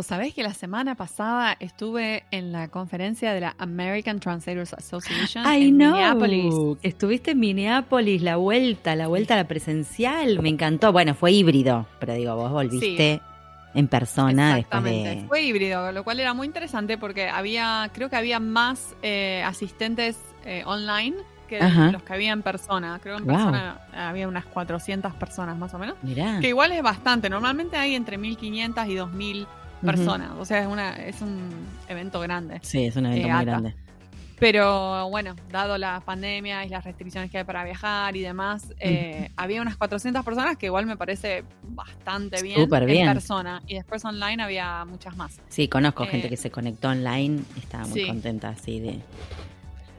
Pau, ¿sabés que la semana pasada estuve en la conferencia de la American Translators Association I en know. Minneapolis? Estuviste en Minneapolis, la vuelta, la vuelta a la presencial. Me encantó. Bueno, fue híbrido, pero digo, vos volviste en persona después Exactamente. de. Fue híbrido, lo cual era muy interesante porque había, creo que había más eh, asistentes eh, online que Ajá. los que había en persona. Creo que en Wow. persona había unas 400 personas más o menos. Mirá. Que igual es bastante. Normalmente hay entre 1500 y 2000 personas. O sea, es, una, es un evento grande. Sí, es un evento Eh, muy grande. Pero bueno, dado la pandemia y las restricciones que hay para viajar y demás, eh, había unas 400 personas que igual me parece bastante bien, Súper bien. en persona. Y después online había muchas más. Sí, conozco Eh, gente que se conectó online, estaba muy sí. contenta así de.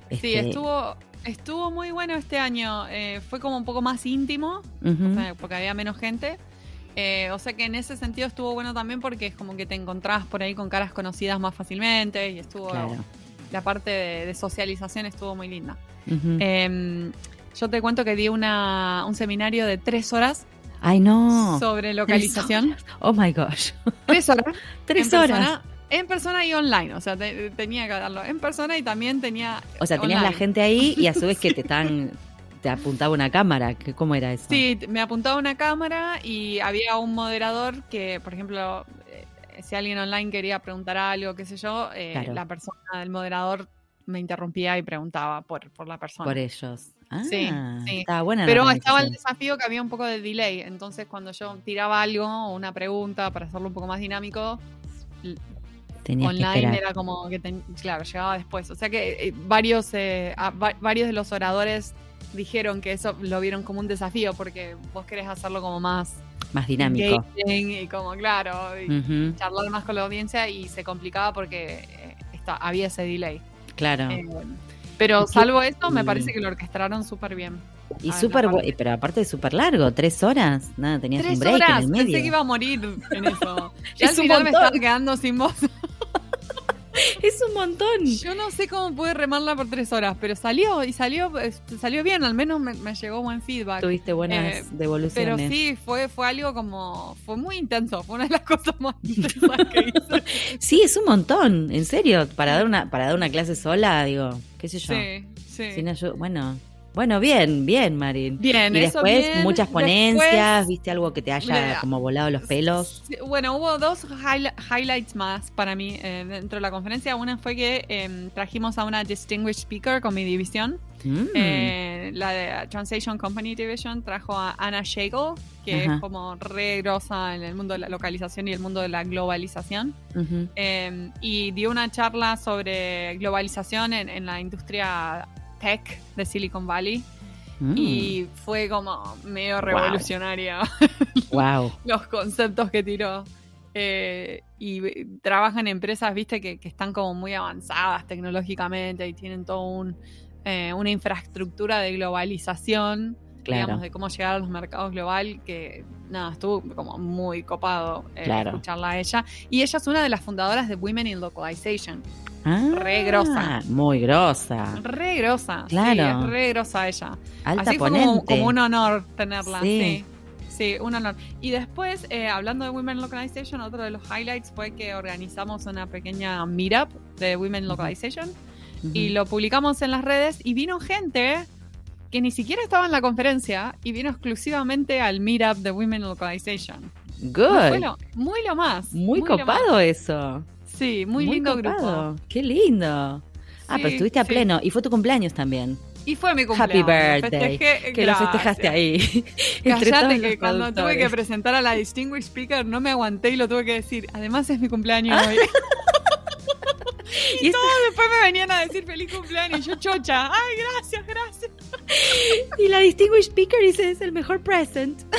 Sí, este, estuvo, estuvo muy bueno este año. eh, fue como un poco más íntimo, o sea, porque había menos gente. Eh, o sea que en ese sentido estuvo bueno también porque es como que te encontrabas por ahí con caras conocidas más fácilmente y estuvo Claro. la parte de, de socialización estuvo muy linda. Eh, yo te cuento que di una, un seminario de tres horas Ay, no. sobre localización. Oh my gosh. Tres horas. Tres en horas. Persona, en persona y online. O sea, te- tenía que darlo en persona y también tenía. O sea, tenías la gente ahí y a su vez que te están. Te apuntaba una cámara. ¿Qué- ¿Cómo era eso? Sí, me apuntaba una cámara y había un moderador que, por ejemplo, eh, si alguien online quería preguntar algo, qué sé yo, eh, Claro. la persona del moderador me interrumpía y preguntaba por, por la persona. Por ellos. Ah, Sí, sí. estaba buena Pero estaba el desafío que había un poco de delay. Entonces, cuando yo tiraba algo o una pregunta para hacerlo un poco más dinámico, Tenías online era como que, ten- claro, llegaba después. O sea que eh, varios, eh, a- va- varios de los oradores dijeron que eso lo vieron como un desafío porque vos querés hacerlo como más Más dinámico. y como, claro, y Ujú, charlar más con la audiencia y se complicaba porque eh, está, había ese delay. claro. Eh, pero ¿Y qué- salvo eso, me y- parece que lo orquestaron súper bien. y ah, súper pero aparte súper largo, tres horas. Nada, tenías Tres un break horas, en el medio. pensé que iba a morir en eso. Ya Es al final me estaba quedando sin voz. Es un montón. Yo no sé cómo pude remarla por tres horas, pero salió y salió, salió bien, al menos me, me llegó buen feedback. Tuviste buenas Eh, Pero devoluciones. sí, fue, fue algo como, fue muy intenso, fue una de las cosas más intensas que hice. Sí, es un montón, en serio. Para dar una, para dar una clase sola, digo, qué sé yo. Sí, sí. Sin ayuda. Bueno, bueno, bien, bien, Marín. Bien, y eso después bien. muchas Después- ponencias, viste algo que te haya Mira, como volado los pelos. Bueno, hubo dos highli- highlights más para mí eh, dentro de la conferencia. Una fue que eh, trajimos a una distinguished speaker con mi división. Mm, Eh, la de Translation Company Division trajo a Anna Schagel, que Ajá. es como re grosa en el mundo de la localización y el mundo de la globalización. Eh, y dio una charla sobre globalización en, en la industria tech de Silicon Valley. Mm, Y fue como medio revolucionaria wow. los conceptos que tiró. Eh, y trabaja en empresas, viste, que, que están como muy avanzadas tecnológicamente y tienen todo un, eh, una infraestructura de globalización, Claro. digamos, de cómo llegar a los mercados global, que nada, estuvo como muy copado eh, Claro. escucharla a ella. Y ella es una de las fundadoras de Women in Localization. Ah, re grosa. Muy grosa. Re grosa. Claro. Sí, re grosa ella. Alta Así fue como, como un honor tenerla. Sí. Sí. sí. un honor. Y después, eh, hablando de Women Localization, otro de los highlights fue que organizamos una pequeña meetup de Women Localization y lo publicamos en las redes y vino gente que ni siquiera estaba en la conferencia y vino exclusivamente al meetup de Women Localization. Good. Lo- muy lo más. Muy, copado más. eso. Sí, muy, lindo copado. grupo. Qué lindo. ah, pero estuviste a sí. pleno. Y fue tu cumpleaños también. Y fue mi Happy cumpleaños. birthday. Festejé- Que lo gracias. festejaste ahí. Cállate que cuando tuve que presentar a la Distinguished Speaker no me aguanté y lo tuve que decir. Además es mi cumpleaños hoy. Y Todos después me venían a decir feliz cumpleaños y yo chocha. Ay, gracias, gracias. Y la Distinguished Speaker dice, es el mejor present.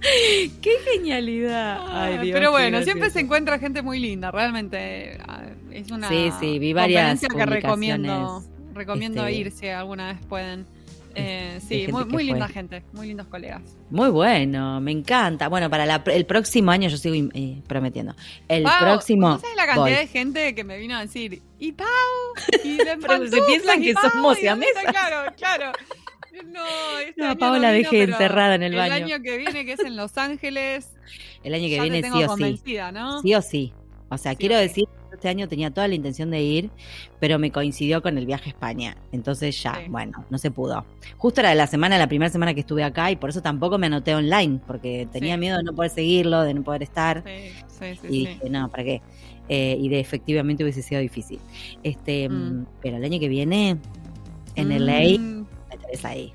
¡Qué genialidad! Ay, Dios, Pero bueno, siempre se encuentra gente muy linda, realmente. ah, Es una Sí, sí, vi varias conferencia que recomiendo, recomiendo este, ir si alguna vez pueden. Eh, sí, muy, muy linda fue. gente, muy lindos colegas. Muy bueno, me encanta. Bueno, para la- el próximo año yo sigo eh, prometiendo. El Pau, próximo. ¿no sabes la cantidad voy. de gente que me vino a decir? Y Pau, y de Pero se piensan y que Pau, somos y. Claro, claro. No, este No, año Pau no la vino, dejé encerrada en el El baño. año que viene, que es en Los Ángeles, El año que ya viene te tengo sí o sí. Sí o sí. O sea, Sí quiero o sí. decir, que este año tenía toda la intención de ir, pero me coincidió con el viaje a España. Entonces ya, Sí. bueno, no se pudo. Justo era la semana, la primera semana que estuve acá y por eso tampoco me anoté online, porque tenía Sí. miedo de no poder seguirlo, de no poder estar. Sí, sí, sí. y sí. dije, no, ¿para qué? Eh, y de efectivamente hubiese sido difícil. Este, Mm. Pero el año que viene, en el LA, Tenés ahí.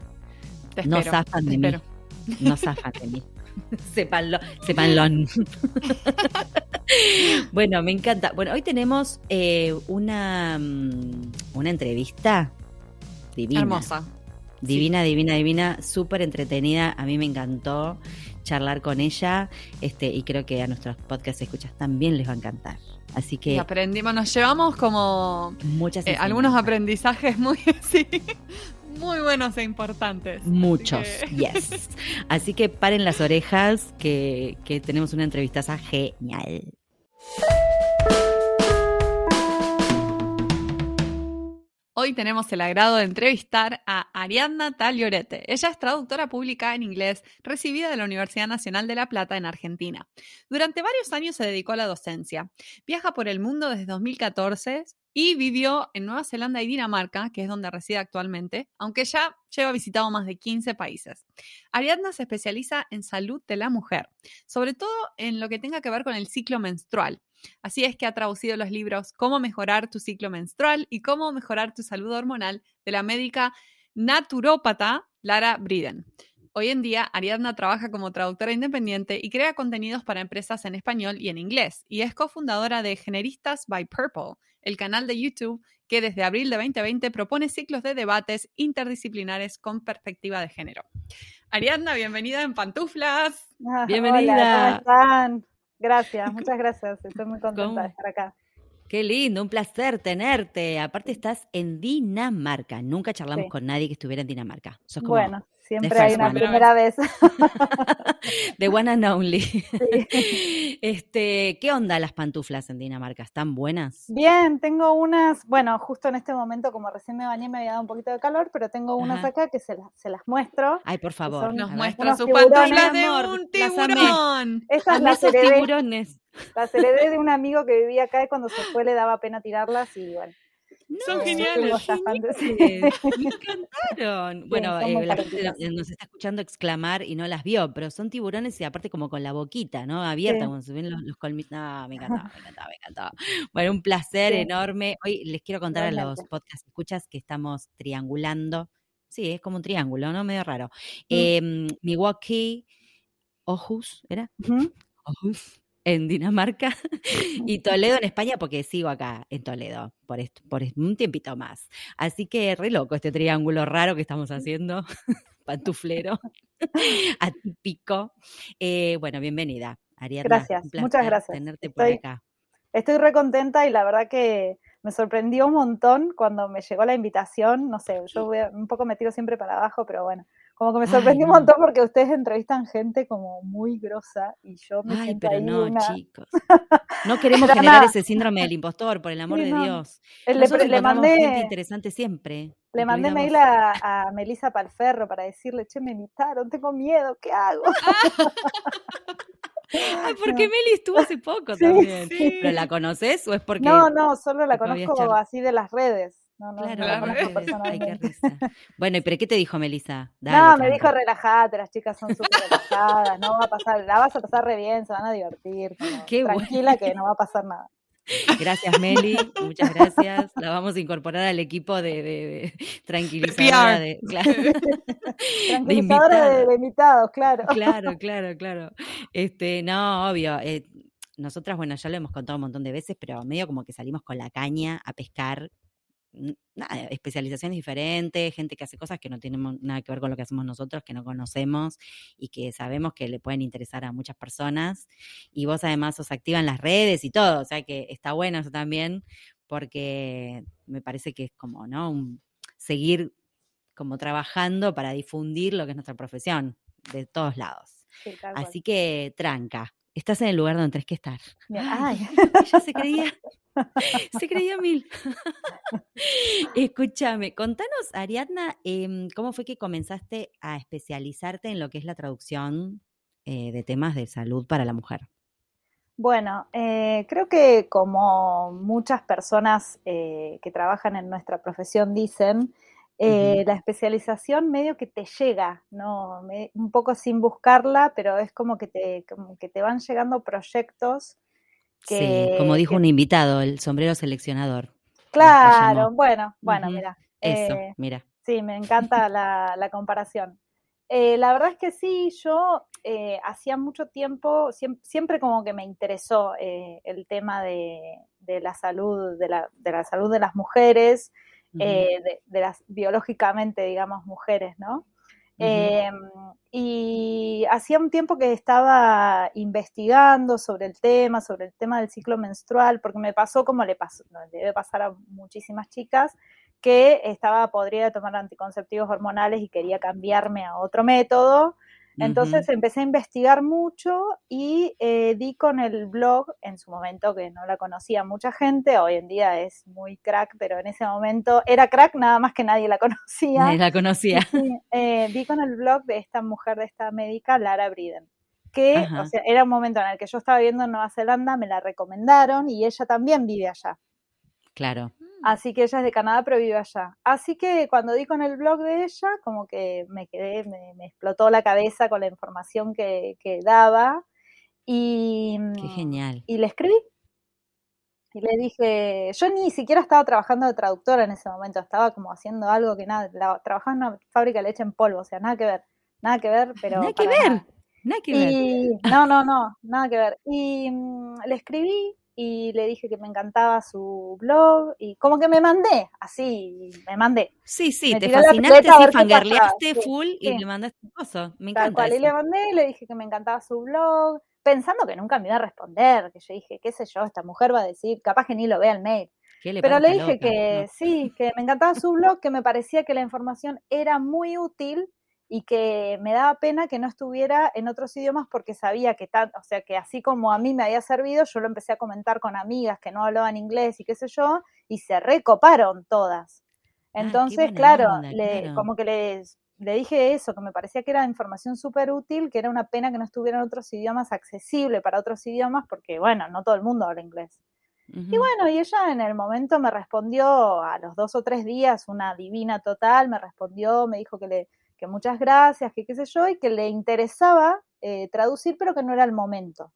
te No zafan de mí. No zafan de mí. Sépanlo. bueno, me encanta. Bueno, hoy tenemos eh, una, mm, una entrevista divina. Hermosa. Divina, divina, divina, súper entretenida. A mí me encantó charlar con ella este, y creo que a nuestros podcast escuchas también les va a encantar. Así Y que aprendimos, nos llevamos como muchas eh, algunos aprendizajes muy, sí, muy buenos e importantes. Muchos, Así que- yes. Así que paren las orejas que, que tenemos una entrevistaza genial. Hoy tenemos el agrado de entrevistar a Ariadna Taliorete. Ella es traductora pública en inglés, recibida de la Universidad Nacional de La Plata en Argentina. Durante varios años se dedicó a la docencia. Viaja por el mundo desde 2014 y vivió en Nueva Zelanda y Dinamarca, que es donde reside actualmente, aunque ya lleva visitado más de 15 países. Ariadna se especializa en salud de la mujer, sobre todo en lo que tenga que ver con el ciclo menstrual. Así es que ha traducido los libros Cómo mejorar tu ciclo menstrual y Cómo mejorar tu salud hormonal de la médica naturópata Lara Briden. Hoy en día, Ariadna trabaja como traductora independiente y crea contenidos para empresas en español y en inglés, y es cofundadora de Generistas by Purple, el canal de YouTube que desde abril de 2020 propone ciclos de debates interdisciplinares con perspectiva de género. Ariadna, bienvenida en Pantuflas. Ah, Bienvenida. Hola, ¿cómo están? Gracias, muchas gracias. Estoy muy contenta ¿Cómo? de estar acá. Qué lindo, un placer tenerte. Aparte estás en Dinamarca. Nunca charlamos Sí. con nadie que estuviera en Dinamarca. Sos como Bueno, siempre hay una one. primera vez. the one and only. Este, ¿qué onda las pantuflas en Dinamarca? ¿Están buenas? Bien, tengo unas, bueno, justo en este momento, como recién me bañé, me había dado un poquito de calor, pero tengo unas Ajá. acá que se las, se las muestro. Ay, por favor. son- Nos muestra sus pantuflas de amor, un tiburón. Estas Amé las tiburones. las heredé de un amigo que vivía acá y cuando se fue le daba pena tirarlas y bueno. Son geniales. Me encantaron. Bueno, eh, la gente nos está escuchando exclamar y no las vio, pero son tiburones y aparte como con la boquita, ¿no? Abierta, Sí. cuando se ven los, los colmillos. No, me encantaba, me encantaba, me encantaba. Bueno, un placer Sí. enorme. Hoy les quiero contar a los podcast escuchas que estamos triangulando. Sí, es como un triángulo, ¿no? Medio raro. Eh, Milwaukee, Ojus, ¿era? Ujú. Aarhus, en Dinamarca y Toledo en España porque sigo acá en Toledo por, esto, por un tiempito más. Así que re loco este triángulo raro que estamos haciendo, pantuflero, atípico. Eh, bueno, bienvenida, Ariadna. Gracias, un muchas gracias. Tenerte por Estoy- acá. Estoy re contenta y la verdad que me sorprendió un montón cuando me llegó la invitación. No sé, yo voy a- un poco me tiro siempre para abajo, pero bueno, como que me Ay, sorprendió no. un montón porque ustedes entrevistan gente como muy grosa y yo me Ay, siento pero ahí no, una... chicos. No queremos generar ese síndrome del impostor, por el amor Sí, de no. Dios. Eh, Le, le encontramos gente mandé, interesante siempre. le mandé mail a, a Melissa Palferro para decirle, che, me invitaron, tengo miedo, ¿qué hago? Ay, porque Meli estuvo hace poco Sí, también. sí. ¿Pero la conoces o es porque No, no, solo la conozco así de las redes. No, no, Claro, no la la conozco redes. Ay, qué risa. Bueno, ¿y pero qué te dijo Melissa? Dale, No, me dijo relajate, las chicas son súper relajadas, no va a pasar, la vas a pasar re bien, se van a divertir, como Qué bueno. tranquila que no va a pasar nada. Gracias, Meli. Muchas gracias. La vamos a incorporar al equipo de, de, de tranquilizadora de, claro, de Tranquilizadora de, invitada. de invitados, claro. Claro, claro, claro. Este, no, obvio. eh, nosotras, bueno, ya lo hemos contado un montón de veces, pero medio como que salimos con la caña a pescar. Nada, especializaciones diferentes, gente que hace cosas que no tienen nada que ver con lo que hacemos nosotros, que no conocemos y que sabemos que le pueden interesar a muchas personas. Y vos además sos activa en las redes y todo, o sea que está bueno eso también, porque me parece que es como, ¿no? Un- seguir como trabajando para difundir lo que es nuestra profesión de todos lados. Sí. Así que tranca, estás en el lugar donde tenés que estar. Ay, Ella se creía, Se creía mil. Escúchame, contanos, Ariadna, em, ¿cómo fue que comenzaste a especializarte en lo que es la traducción eh, de temas de salud para la mujer? Bueno, eh, creo que como muchas personas eh, que trabajan en nuestra profesión dicen, eh, la especialización medio que te llega, ¿no? un poco sin buscarla, pero es como que te, como que te van llegando proyectos que... Sí, como dijo un invitado, el sombrero seleccionador. Claro, bueno, bueno, mira. Eso, mira. Sí, me encanta la, la comparación. Eh, la verdad es que sí, yo eh, hacía mucho tiempo, siempre, como que me interesó eh, el tema de, la salud, de la, de la, salud de las mujeres, de, las biológicamente, digamos, mujeres, ¿no? Em, y hacía un tiempo que estaba investigando sobre el tema, sobre el tema del ciclo menstrual, porque me pasó como le pasó, le debe pasar a muchísimas chicas, que estaba podría tomar anticonceptivos hormonales y quería cambiarme a otro método. Entonces empecé a investigar mucho y eh, di con el blog en su momento que no la conocía mucha gente, hoy en día es muy crack, pero en ese momento era crack nada más que nadie la conocía. Nadie la conocía. Eh, di con el blog de esta mujer, de esta médica, Lara Briden, que o sea, era un momento en el que yo estaba viviendo en Nueva Zelanda, me la recomendaron y ella también vive allá. Claro. Así que ella es de Canadá, pero vive allá. Así que cuando di con el blog de ella, como que me quedé, me, explotó la cabeza con la información que, daba. Y, Qué genial. Y le escribí. Y le dije, yo ni siquiera estaba trabajando de traductora en ese momento, estaba como haciendo algo que nada, trabajaba en una fábrica de leche en polvo, o sea, nada que ver, nada que ver, pero... Nada que ver, nada. que ver. No, no, no, nada que ver. Y mm, le escribí y le dije que me encantaba su blog y como que me mandé, así, me mandé. Sí, sí, te fascinaste, sí, fangirleaste full y le mandaste cosas. Me encanta. Tal cual, y le mandé y le dije que me encantaba su blog, pensando que nunca me iba a responder, que yo dije, qué sé yo, esta mujer va a decir, capaz que ni lo vea el mail. Pero le dije que sí, que me encantaba su blog, que me parecía que la información era muy útil y que me daba pena que no estuviera en otros idiomas porque sabía que tan, o sea, que así como a mí me había servido, yo lo empecé a comentar con amigas que no hablaban inglés y qué sé yo, y se recoparon todas. Ah, Entonces, claro, como que les, le dije eso, que me parecía que era información súper útil, que era una pena que no estuviera en otros idiomas accesible para otros idiomas, porque bueno, no todo el mundo habla inglés. Y bueno, y ella en el momento me respondió a los dos o tres días, una divina total, me respondió, me dijo que le, que muchas gracias, que qué sé yo, y que le interesaba eh, traducir, pero que no era el momento.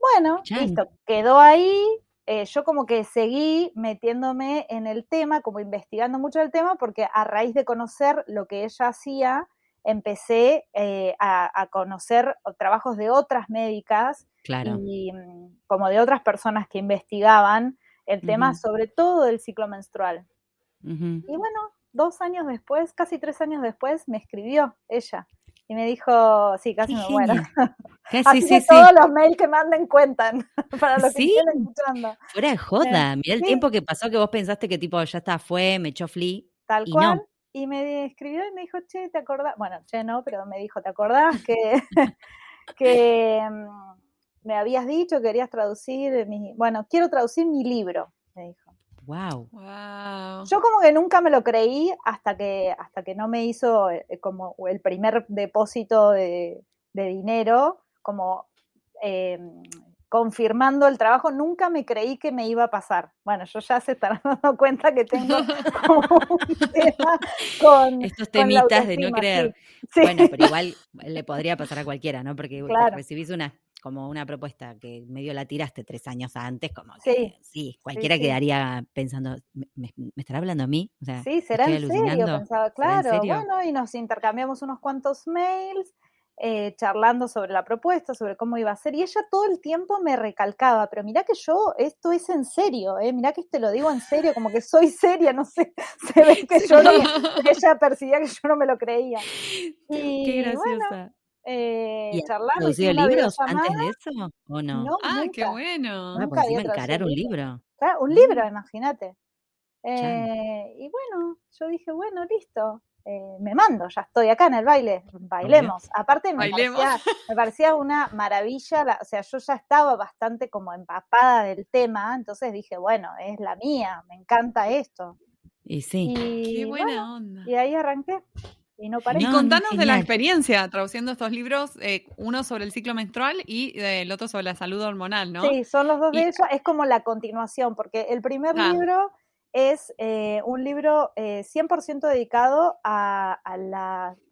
Bueno, listo, quedó ahí. Eh, yo como que seguí metiéndome en el tema, como investigando mucho el tema, porque a raíz de conocer lo que ella hacía, empecé eh, a, conocer trabajos de otras médicas y mm, como de otras personas que investigaban el tema, sobre todo del ciclo menstrual. Y bueno, dos años después, casi tres años después, me escribió ella y me dijo, sí, casi me muero. Así que todos los mails que manden cuentan para los que estén escuchando. Fuera de joda, mira el tiempo que pasó que vos pensaste que tipo ya está, fue, me echó fli. Tal cual. Y me escribió y me dijo, che, ¿te acordás? Bueno, che, no, pero me dijo, ¿te acordás que, que mm, me habías dicho que querías traducir mi, bueno, quiero traducir mi libro, me dijo. Wow. Yo como que nunca me lo creí hasta que, hasta que no me hizo eh, como el primer depósito de, dinero, como em, confirmando el trabajo, nunca me creí que me iba a pasar. Bueno, yo ya se están dando cuenta que tengo como un tema con... Estos temitas de no creer. Bueno, pero igual le podría pasar a cualquiera, ¿no? Porque recibís una como una propuesta que medio la tiraste tres años antes, como que sí, cualquiera quedaría pensando, ¿me, estará hablando a mí? O sea, sí, será en serio, pensaba, claro, bueno, y nos intercambiamos unos cuantos mails. Eh, charlando sobre la propuesta, sobre cómo iba a ser, y ella todo el tiempo me recalcaba, pero mira que yo, esto es en serio, eh, mirá que te lo digo en serio, como que soy seria, no sé, se ve que yo ella percibía que yo no me lo creía. Y, Qué graciosa. Eh, charlando. ¿Traducido libros antes de eso o no? ah, qué bueno. Ah, pues encarar un libro. un libro, imagínate. Eh, y bueno, yo dije, bueno, listo. eh, me mando, ya estoy acá en el baile, bailemos. Aparte me parecía, una maravilla, o sea, yo ya estaba bastante como empapada del tema, entonces dije, bueno, es la mía, me encanta esto. Y sí. Qué buena onda. Y ahí arranqué. Y, no y contanos de la experiencia traduciendo estos libros, eh, uno sobre el ciclo menstrual y eh, el otro sobre la salud hormonal, ¿no? Sí, son los dos de ellos, es como la continuación, porque el primer libro es eh, un libro 100% dedicado a,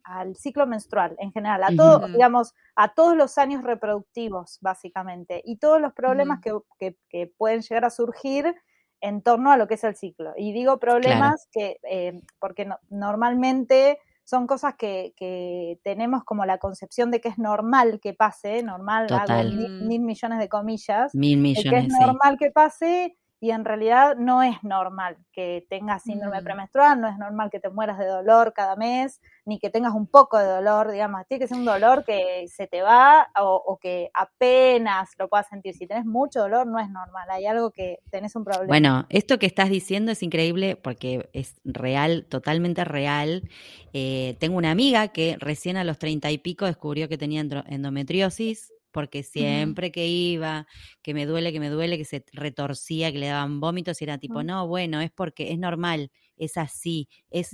al ciclo menstrual en general, a todo, digamos, a todos los años reproductivos, básicamente, y todos los problemas que, que, pueden llegar a surgir en torno a lo que es el ciclo. Y digo problemas que, porque normalmente son cosas que, que, tenemos como la concepción de que es normal que pase, normal, hago mil, millones de comillas, mil millones, que es normal que pase y en realidad no es normal que tengas síndrome mm. premenstrual, no es normal que te mueras de dolor cada mes, ni que tengas un poco de dolor, digamos, tiene que ser un dolor que se te va o, que apenas lo puedas sentir. Si tenés mucho dolor, no es normal, hay algo que tenés un problema. Bueno, esto que estás diciendo es increíble porque es real, totalmente real. Eh, tengo una amiga que recién a los treinta y pico descubrió que tenía endometriosis porque siempre que iba, que me duele, que me duele, que se retorcía, que le daban vómitos y era tipo, no, bueno, es porque es normal, es así, es...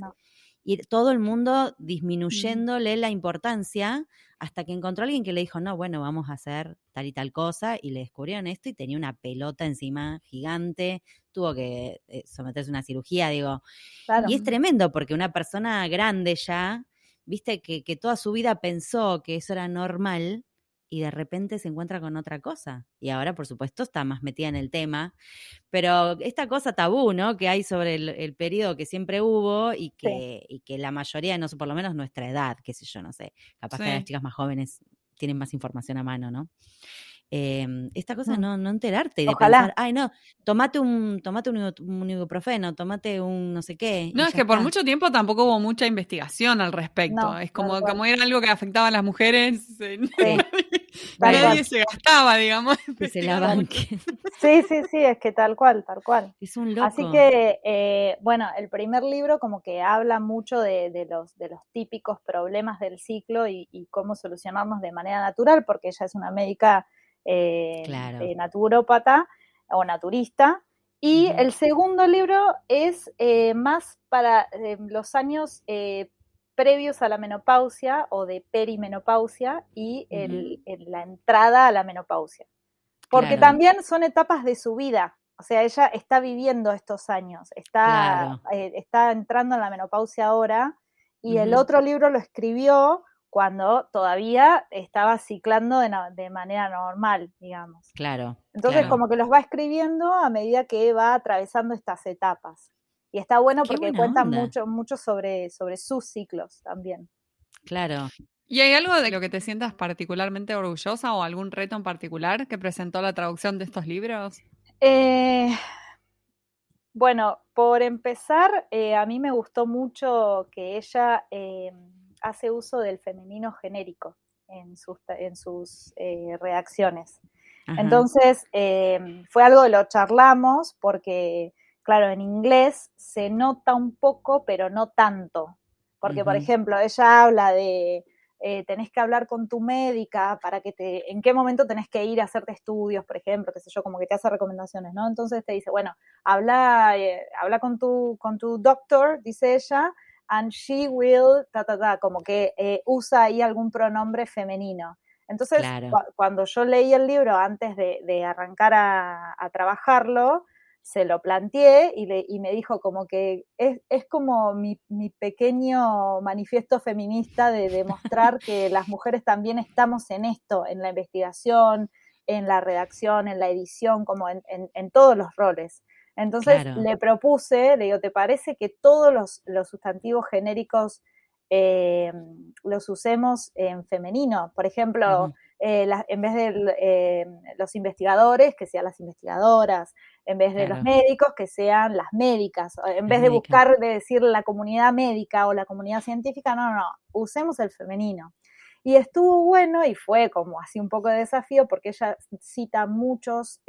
Y todo el mundo disminuyéndole la importancia hasta que encontró a alguien que le dijo, no, bueno, vamos a hacer tal y tal cosa, y le descubrieron esto y tenía una pelota encima gigante, tuvo que eh, someterse a una cirugía, digo. Y es tremendo porque una persona grande ya, viste, que, que toda su vida pensó que eso era normal, y de repente se encuentra con otra cosa. Y ahora, por supuesto, está más metida en el tema. Pero esta cosa tabú, ¿no? Que hay sobre el, periodo que siempre hubo y que, y que la mayoría, no sé, por lo menos nuestra edad, qué sé yo, no sé, capaz que las chicas más jóvenes tienen más información a mano, ¿no? Em, esta cosa mm. no, no enterarte de pensar, ay no, tomate un, tomate un, ibuprofeno, tomate un no sé qué. No, es que por mucho tiempo tampoco hubo mucha investigación al respecto. es como, como era algo que afectaba a las mujeres, nadie se gastaba, digamos. se la Sí, sí, sí, es que tal cual, tal cual. Es un loco. Así que, eh, bueno, el primer libro como que habla mucho de, de, los, de los típicos problemas del ciclo y, y cómo solucionarlos de manera natural, porque ella es una médica eh, eh, naturópata o naturista. Y el segundo libro es eh, más para los años previos a la menopausia o de perimenopausia y la entrada a la menopausia. Porque también son etapas de su vida. O sea, ella está viviendo estos años, está, está entrando en la menopausia ahora. Y el otro libro lo escribió cuando todavía estaba ciclando de, manera normal, digamos. Claro. Entonces, como que los va escribiendo a medida que va atravesando estas etapas. Y está bueno porque cuenta mucho, mucho sobre, sobre sus ciclos también. Claro. ¿Y hay algo de lo que te sientas particularmente orgullosa o algún reto en particular que presentó la traducción de estos libros? Eh, bueno, por empezar, eh, a mí me gustó mucho que ella eh, hace uso del femenino genérico en sus, en sus eh, redacciones. Entonces, fue algo que lo charlamos porque, claro, en inglés se nota un poco, pero no tanto. Porque, por ejemplo, ella habla de, eh, tenés que hablar con tu médica para que te, en qué momento tenés que ir a hacerte estudios, por ejemplo, qué sé yo, como que te hace recomendaciones, ¿no? Entonces te dice, bueno, habla, eh, habla con tu, con tu doctor, dice ella, and she will, ta, ta, ta, como que eh, usa ahí algún pronombre femenino. Entonces, cuando yo leí el libro antes de, arrancar a, trabajarlo, se lo planteé y, y me dijo como que es, como mi, pequeño manifiesto feminista de demostrar que las mujeres también estamos en esto, en la investigación, en la redacción, en la edición, como en todos los roles. Entonces le propuse, le digo, ¿te parece que todos los, sustantivos genéricos eh, los usemos en femenino? Por ejemplo, eh, en vez de eh, los investigadores, que sean las investigadoras, en vez de los médicos, que sean las médicas, en vez de buscar de decir la comunidad médica o la comunidad científica, no, no, no, usemos el femenino. Y estuvo bueno y fue como así un poco de desafío porque ella cita muchos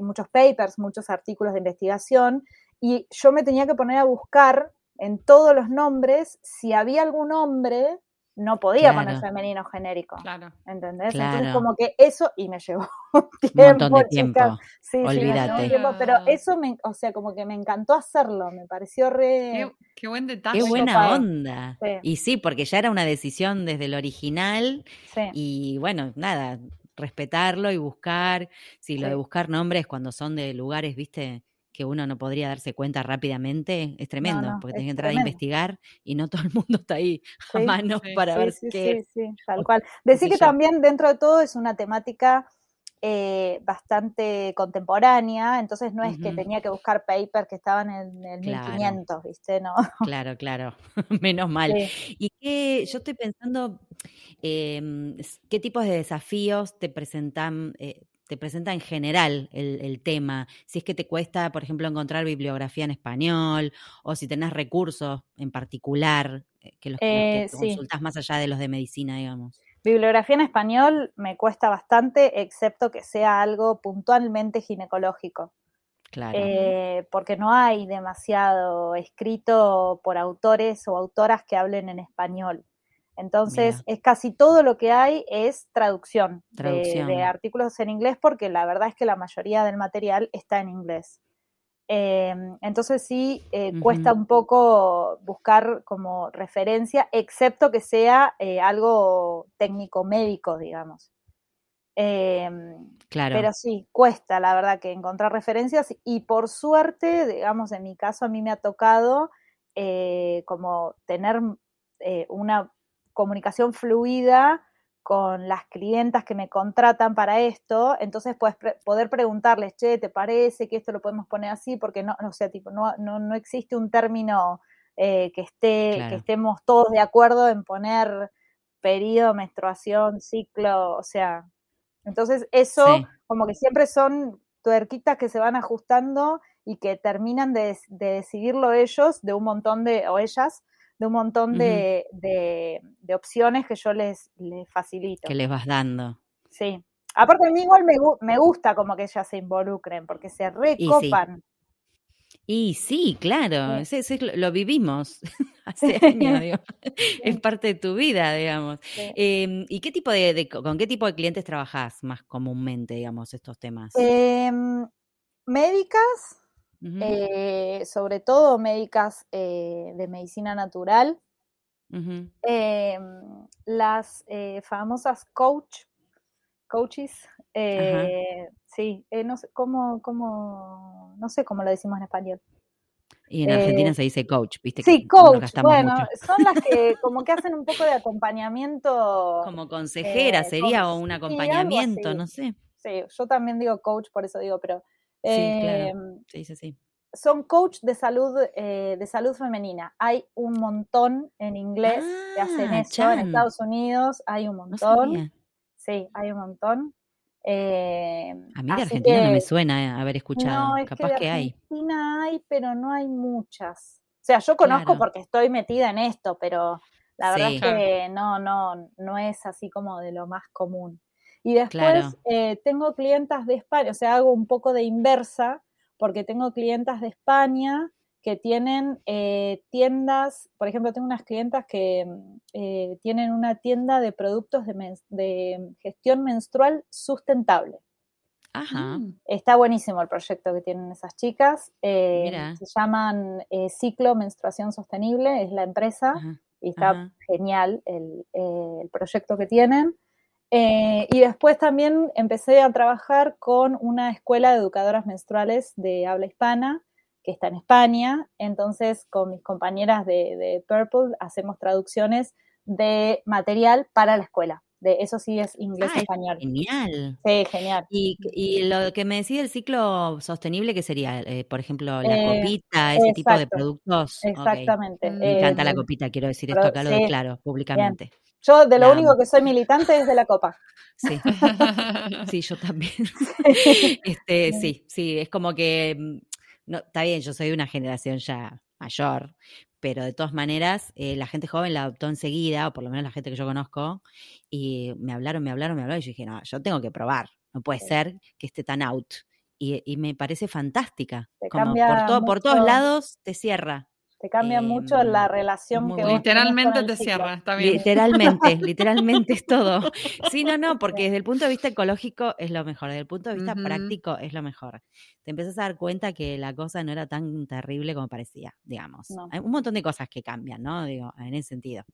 muchos papers, muchos artículos de investigación, y yo me tenía que poner a buscar en todos los nombres, si había algún hombre, no podía poner femenino genérico. Claro. ¿Entendés? Entonces, como que eso, y me llevó tiempo, un montón de tiempo. Sí, Olvídate. Sí, pero eso, me, o sea, como que me encantó hacerlo, me pareció re. Qué, buen detalle. Qué buena onda. Y sí, porque ya era una decisión desde el original. Y bueno, nada, respetarlo y buscar. Sí, lo de buscar nombres cuando son de lugares, viste que uno no podría darse cuenta rápidamente, es tremendo, porque tienes que entrar a investigar y no todo el mundo está ahí a mano para ver qué. Sí, sí, tal cual. Decir que también dentro de todo es una temática eh, bastante contemporánea, entonces no es que tenía que buscar papers que estaban en el 1500, ¿viste? No. Claro, claro, menos mal. Y que yo estoy pensando, em, ¿qué tipos de desafíos te presentan? Eh, te presenta en general el, tema, si es que te cuesta, por ejemplo, encontrar bibliografía en español o si tenés recursos en particular eh, que los, que consultas más allá de los de medicina, digamos. Bibliografía en español me cuesta bastante, excepto que sea algo puntualmente ginecológico. Claro. Eh, porque no hay demasiado escrito por autores o autoras que hablen en español. Entonces, es casi todo lo que hay es traducción, De, artículos en inglés, porque la verdad es que la mayoría del material está en inglés. Em, entonces sí, eh, cuesta un poco buscar como referencia, excepto que sea eh, algo técnico médico, digamos. Em, claro. Pero sí, cuesta, la verdad, que encontrar referencias y por suerte, digamos, en mi caso a mí me ha tocado eh, como tener una comunicación fluida con las clientas que me contratan para esto, entonces puedes poder preguntarles, che, ¿te parece que esto lo podemos poner así? Porque no, no sea, tipo, no, no, existe un término eh, que esté, que estemos todos de acuerdo en poner periodo, menstruación, ciclo, o sea, entonces eso como que siempre son tuerquitas que se van ajustando y que terminan de, de decidirlo ellos de un montón de, o ellas, de un montón de, de, opciones que yo les, les facilito. Que les vas dando. Sí. Aparte a mí igual me, me gusta como que ellas se involucren, porque se recopan. Y sí, claro, lo vivimos hace años, digo. es parte de tu vida, digamos. Em, ¿Y qué tipo de, con qué tipo de clientes trabajas más comúnmente, digamos, estos temas? Em, médicas, eh, sobre todo médicas eh, de medicina natural. Em, las eh, famosas coach, coaches, sí, no sé cómo, cómo, no sé cómo lo decimos en español. Y en Argentina se dice coach, ¿viste? Sí, coach. Bueno, son las que como que hacen un poco de acompañamiento. Como consejera sería o un acompañamiento, no sé. Sí, yo también digo coach, por eso digo, pero Sí, claro. Em, sí, sí, sí. Son coach de salud, eh, de salud femenina. Hay un montón en inglés que hacen ah, eso. En Estados Unidos hay un montón. sí, hay un montón. Em, a mí de Argentina no me suena haber escuchado. No, Capaz que, hay. Argentina hay, pero no hay muchas. O sea, yo conozco porque estoy metida en esto, pero la verdad es que no, no, no es así como de lo más común. Y después eh, tengo clientas de España, o sea, hago un poco de inversa, porque tengo clientas de España que tienen eh, tiendas, por ejemplo, tengo unas clientas que mm, eh, tienen una tienda de productos de, gestión menstrual sustentable. Ajá. Mm. Está buenísimo el proyecto que tienen esas chicas. se llaman Ciclo Menstruación Sostenible, es la empresa, y está genial el, el proyecto que tienen. Eh, y después también empecé a trabajar con una escuela de educadoras menstruales de habla hispana que está en España. Entonces, con mis compañeras de, Purple hacemos traducciones de material para la escuela. De eso sí es inglés y español. Genial. Sí, genial. Y, lo que me decía el ciclo sostenible, ¿qué sería? Eh, por ejemplo, la eh, copita, ese tipo de productos. Exactamente. Me encanta la copita, quiero decir esto acá lo declaro públicamente. Yo de lo único que soy militante es de la copa. Sí, sí, yo también. Este, sí, sí, es como que, mm, no, está bien, yo soy de una generación ya mayor, pero de todas maneras, eh, la gente joven la adoptó enseguida, o por lo menos la gente que yo conozco, y me hablaron, me hablaron, me hablaron, y yo dije, no, yo tengo que probar, no puede ser que esté tan out. Y, me parece fantástica, como por, todo, por todos lados te cierra. Te cambia mucho la relación que Literalmente te cierra, está bien. Literalmente, literalmente es todo. Sí, no, no, porque desde el punto de vista ecológico es lo mejor, desde el punto de vista práctico es lo mejor. Te empiezas a dar cuenta que la cosa no era tan terrible como parecía, digamos. Hay un montón de cosas que cambian, ¿no? Digo, en ese sentido.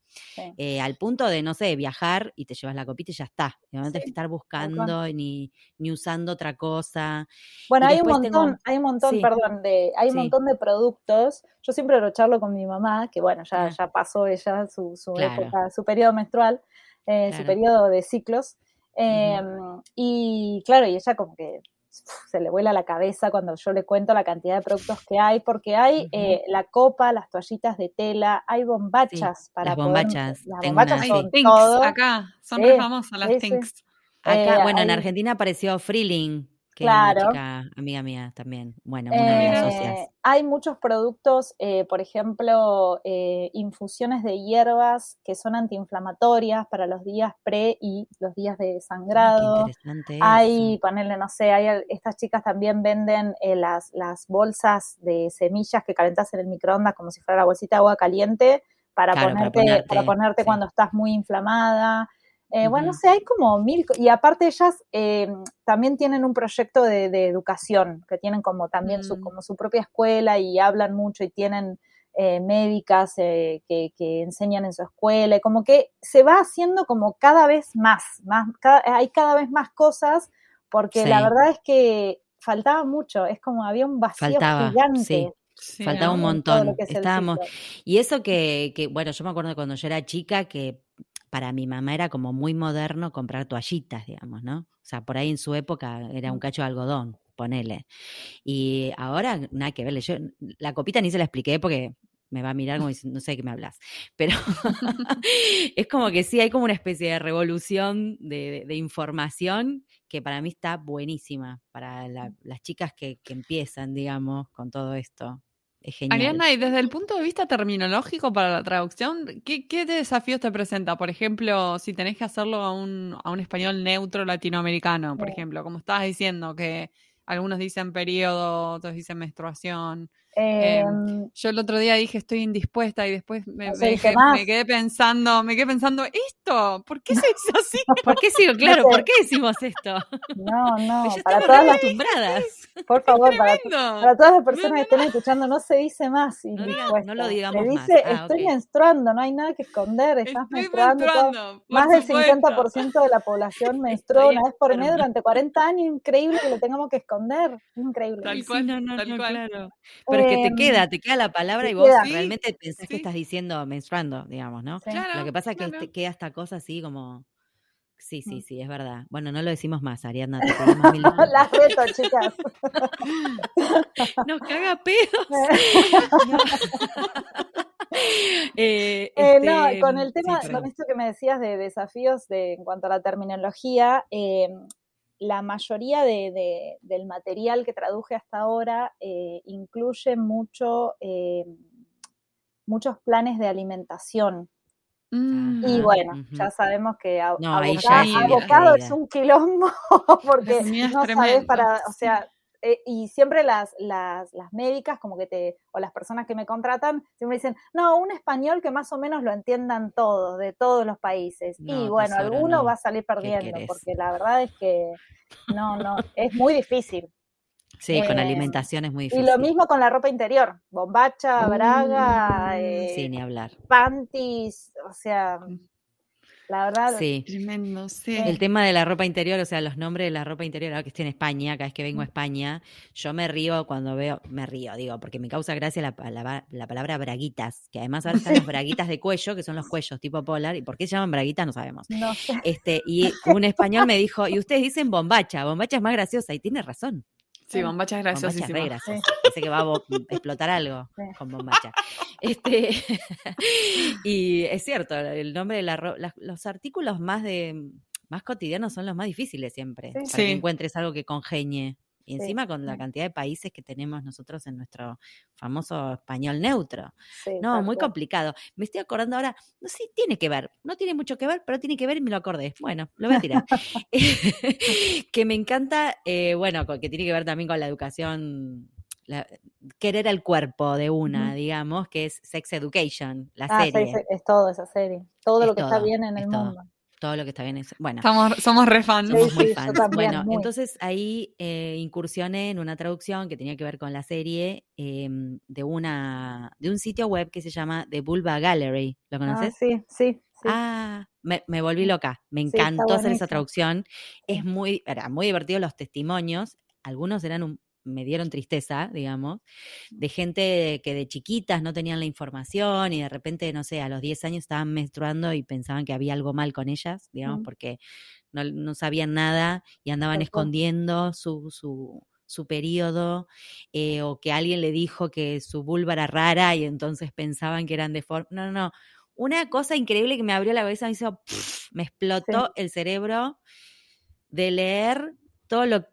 Eh, al punto de, no sé, viajar y te llevas la copita y ya está. No tienes que estar buscando ni, ni usando otra cosa. Bueno, hay un montón, hay un montón, perdón, de, hay un montón de productos. Yo siempre lo charlo con mi mamá, que bueno, ya, ya pasó ella su, su época, su periodo menstrual, eh, su periodo de ciclos. Em, y claro, y ella como que se le vuela la cabeza cuando yo le cuento la cantidad de productos que hay, porque hay eh, la copa, las toallitas de tela, hay bombachas para las bombachas. las bombachas son acá, son muy famosas las tinks. Acá, eh, bueno, en Argentina apareció Freeling, que claro. es una chica amiga mía también. Bueno, una de las socias. Eh, hay muchos productos, eh, por ejemplo, eh, infusiones de hierbas que son antiinflamatorias para los días pre y los días de sangrado. hay, ponerle, no sé, hay, estas chicas también venden las, las bolsas de semillas que calentas en el microondas como si fuera la bolsita de agua caliente para, ponerte, para ponerte, cuando estás muy inflamada. Eh, bueno, no hay como mil, y aparte ellas eh, también tienen un proyecto de, educación, que tienen como también su, mm. como su propia escuela y hablan mucho y tienen eh, médicas que, enseñan en su escuela, y como que se va haciendo como cada vez más, más hay cada vez más cosas, porque la verdad es que faltaba mucho, es como había un vacío gigante. Faltaba un montón. Estábamos. Y eso que, que, bueno, yo me acuerdo cuando yo era chica que para mi mamá era como muy moderno comprar toallitas, digamos, ¿no? O sea, por ahí en su época era un mm. cacho de algodón, ponele. Y ahora nada que verle. Yo la copita ni se la expliqué porque me va a mirar como diciendo, no sé de qué me hablas. Pero es como que sí, hay como una especie de revolución de, información que para mí está buenísima para las chicas que, que empiezan, digamos, con todo esto. Ariana, y desde el punto de vista terminológico para la traducción, ¿qué, desafíos te presenta? Por ejemplo, si tenés que hacerlo a un, a un español neutro latinoamericano, por ejemplo, como estabas diciendo, que algunos dicen periodo, otros dicen menstruación. Em, em, yo el otro día dije estoy indispuesta y después me, quedé pensando, me quedé pensando, esto, ¿por qué se hizo así? ¿Por qué sigo? Claro, ¿por qué decimos esto? No, no, para todas las acostumbradas. Por favor, para, todas las personas que estén escuchando, no se dice más no, no lo digamos se dice, ah, estoy menstruando, no hay nada que esconder, estás menstruando. más del 50% de la población menstrua una vez por mes durante 40 años, increíble que lo tengamos que esconder, increíble. Tal cual, no, no, no, claro que te em, queda, te queda la palabra y vos realmente pensás que estás diciendo menstruando, digamos, ¿no? lo que pasa es que queda esta cosa así como... Sí, sí, mm. sí, es verdad. Bueno, no lo decimos más, Ariadna. Te mil... Las reto, chicas. Nos caga pedos. Eh, eh, no, con el tema, con esto que me decías de desafíos de, en cuanto a la terminología, eh, la mayoría de, del material que traduje hasta ahora eh, incluye mucho, eh, muchos planes de alimentación. y bueno, ya sabemos que abocado, es un quilombo porque no sabes para, o sea, eh, y siempre las, las, las, médicas, como que te, o las personas que me contratan, siempre dicen, no, un español que más o menos lo entiendan todos, de todos los países. y bueno, alguno va a salir perdiendo, porque la verdad es que no, no, es muy difícil. Sí, con eh, alimentación es muy difícil. Y lo mismo con la ropa interior, bombacha, braga, mm, eh, ni hablar. panties, o sea, mm. La verdad, sí. tremendo, sí. El tema de la ropa interior, o sea, los nombres de la ropa interior, ahora que estoy en España, cada vez que vengo a mm. España, yo me río cuando veo, me río, digo, porque me causa gracia la, palabra braguitas, que además ahora están las braguitas de cuello, que son los cuellos tipo polar, y por qué se llaman braguitas no sabemos. No Este, y un español me dijo, y ustedes dicen bombacha, bombacha es más graciosa, y tiene razón. Sí, bombacha es graciosa. Bombacha es que va a explotar algo con bombacha. Este, y es cierto, el nombre de la, los artículos más de más cotidianos son los más difíciles siempre. Para que encuentres algo que congeñe. Y encima con la cantidad de países que tenemos nosotros en nuestro famoso español neutro. no, muy complicado. Me estoy acordando ahora, no sé, tiene que ver, no tiene mucho que ver, pero tiene que ver y me lo acordé. Bueno, lo voy a tirar. que me encanta, eh, bueno, que tiene que ver también con la educación querer el cuerpo de una, digamos, que es Sex Education, la ah, serie. es todo esa serie. Todo lo que está bien en el mundo todo lo que está bien. Bueno, Estamos, somos re fans. Somos muy fans. bueno, entonces ahí eh, incursioné en una traducción que tenía que ver con la serie em, de una de un sitio web que se llama The Vulva Gallery. ¿Lo ah, conoces? sí, sí. Ah, me, volví loca. Me encantó hacer esa traducción. Es muy, era muy divertido los testimonios. Algunos eran un me dieron tristeza, digamos, de gente que de chiquitas no tenían la información y de repente, no sé, a los 10 años estaban menstruando y pensaban que había algo mal con ellas, digamos, porque no, sabían nada y andaban escondiendo su, su, su periodo, eh, o que alguien le dijo que su vulva era rara y entonces pensaban que eran de forma. No, no, no. Una cosa increíble que me abrió la cabeza, me hizo, me explotó el cerebro de leer todo lo